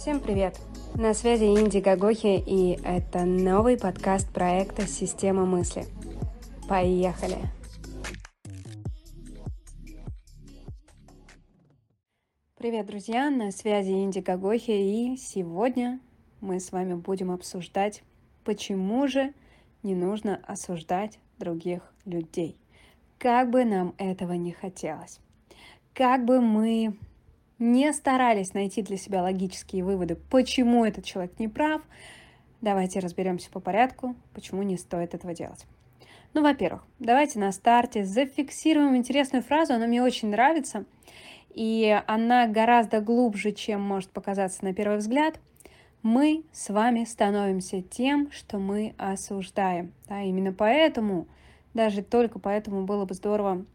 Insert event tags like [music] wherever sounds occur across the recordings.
Всем привет! На связи Инди Гагохи, и это новый подкаст проекта «Система мысли». Поехали! Привет, друзья! На связи Инди Гагохи, и сегодня мы с вами будем обсуждать, почему же не нужно осуждать других людей. Как бы нам этого не хотелось. Как бы мы не старались найти для себя логические выводы, почему этот человек не прав, давайте разберемся по порядку, почему не стоит этого делать. Ну, во-первых, давайте на старте зафиксируем интересную фразу, она мне очень нравится, и она гораздо глубже, чем может показаться на первый взгляд. Мы с вами становимся тем, что мы осуждаем. Да, именно поэтому, даже только поэтому было бы здорово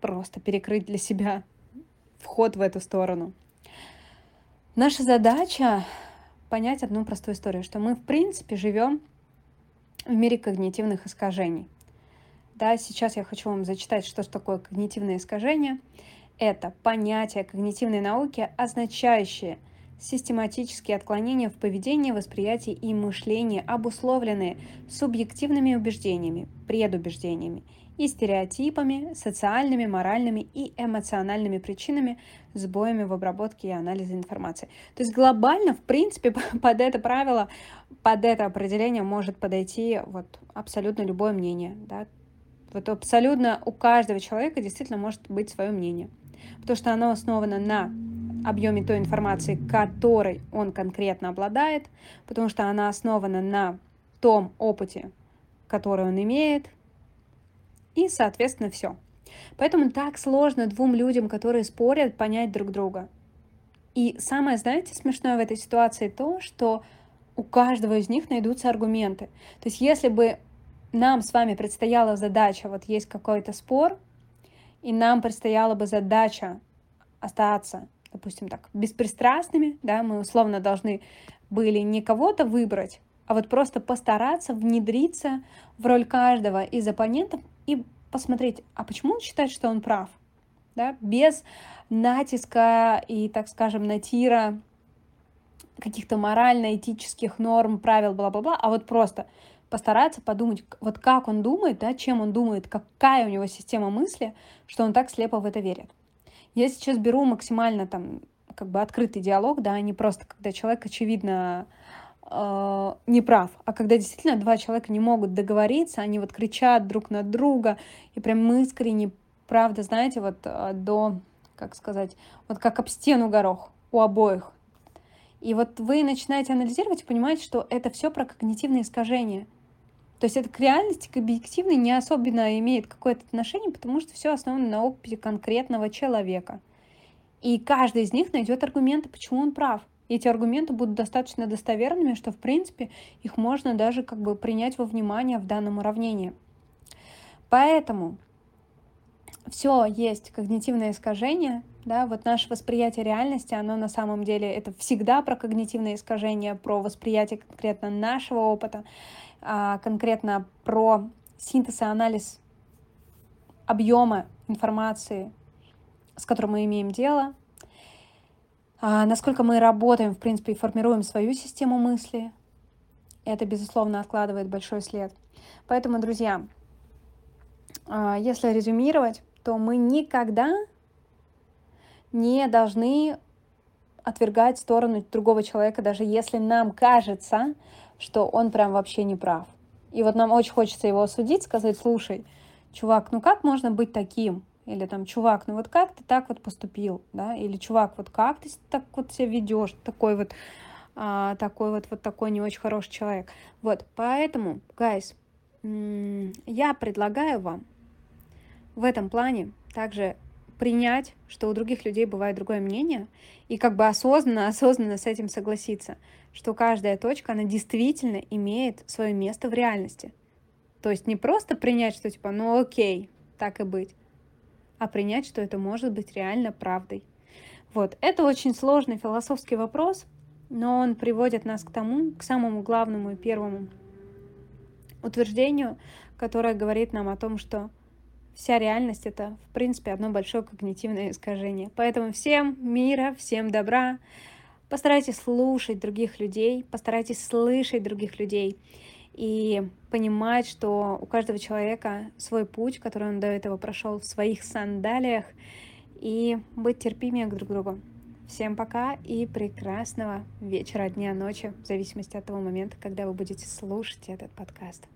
просто перекрыть для себя вход в эту сторону. Наша задача понять одну простую историю, что мы, в принципе, живем в мире когнитивных искажений. Да, сейчас я хочу вам зачитать, что такое когнитивное искажение. Это понятие когнитивной науки, означающее систематические отклонения в поведении, восприятии и мышлении, обусловленные субъективными убеждениями, предубеждениями и стереотипами, социальными, моральными и эмоциональными причинами, сбоями в обработке и анализе информации. То есть глобально, в принципе, [laughs] под это правило, под это определение может подойти вот абсолютно любое мнение. Да? Вот абсолютно у каждого человека действительно может быть свое мнение. Потому что оно основано на объеме той информации, которой он конкретно обладает, потому что она основана на том опыте, который он имеет, и, соответственно, все. Поэтому так сложно двум людям, которые спорят, понять друг друга. И самое, знаете, смешное в этой ситуации то, что у каждого из них найдутся аргументы. То есть если бы нам с вами предстояла задача, вот есть какой-то спор, и нам предстояла бы задача остаться, допустим так, беспристрастными, да, мы условно должны были не кого-то выбрать, а вот просто постараться внедриться в роль каждого из оппонентов и посмотреть, а почему он считает, что он прав, да, без натиска и, так скажем, натира каких-то морально-этических норм, правил, бла-бла-бла, а вот просто постараться подумать, вот как он думает, да, чем он думает, какая у него система мысли, что он так слепо в это верит. Я сейчас беру максимально там как бы открытый диалог, да, а не просто когда человек, очевидно, э, не а когда действительно два человека не могут договориться, они вот кричат друг на друга, и прям искренне, правда, знаете, вот э, до, как сказать, вот как об стену горох у обоих. И вот вы начинаете анализировать и понимаете, что это все про когнитивные искажения. То есть это к реальности, к объективной не особенно имеет какое-то отношение, потому что все основано на опыте конкретного человека. И каждый из них найдет аргументы, почему он прав. Эти аргументы будут достаточно достоверными, что, в принципе, их можно даже как бы принять во внимание в данном уравнении. Поэтому все есть когнитивное искажение, да, вот наше восприятие реальности, оно на самом деле, это всегда про когнитивное искажение, про восприятие конкретно нашего опыта, а конкретно про синтез и анализ объема информации, с которым мы имеем дело, насколько мы работаем, в принципе, и формируем свою систему мысли. Это, безусловно, откладывает большой след. Поэтому, друзья, а, если резюмировать, то мы никогда не должны отвергать сторону другого человека, даже если нам кажется, что он прям вообще не прав. И вот нам очень хочется его осудить, сказать, слушай, чувак, ну как можно быть таким? Или там, чувак, ну вот как ты так вот поступил, да? Или чувак, вот как ты так вот себя ведешь, такой вот, а, такой вот, вот такой не очень хороший человек. Вот, поэтому, guys, я предлагаю вам в этом плане также принять, что у других людей бывает другое мнение, и как бы осознанно, осознанно с этим согласиться, что каждая точка, она действительно имеет свое место в реальности. То есть не просто принять, что типа, ну окей, так и быть, а принять, что это может быть реально правдой. Вот, это очень сложный философский вопрос, но он приводит нас к тому, к самому главному и первому утверждению, которое говорит нам о том, что вся реальность это, в принципе, одно большое когнитивное искажение. Поэтому всем мира, всем добра. Постарайтесь слушать других людей, постарайтесь слышать других людей и понимать, что у каждого человека свой путь, который он до этого прошел в своих сандалиях, и быть терпимее друг к другу. Всем пока и прекрасного вечера, дня, ночи, в зависимости от того момента, когда вы будете слушать этот подкаст.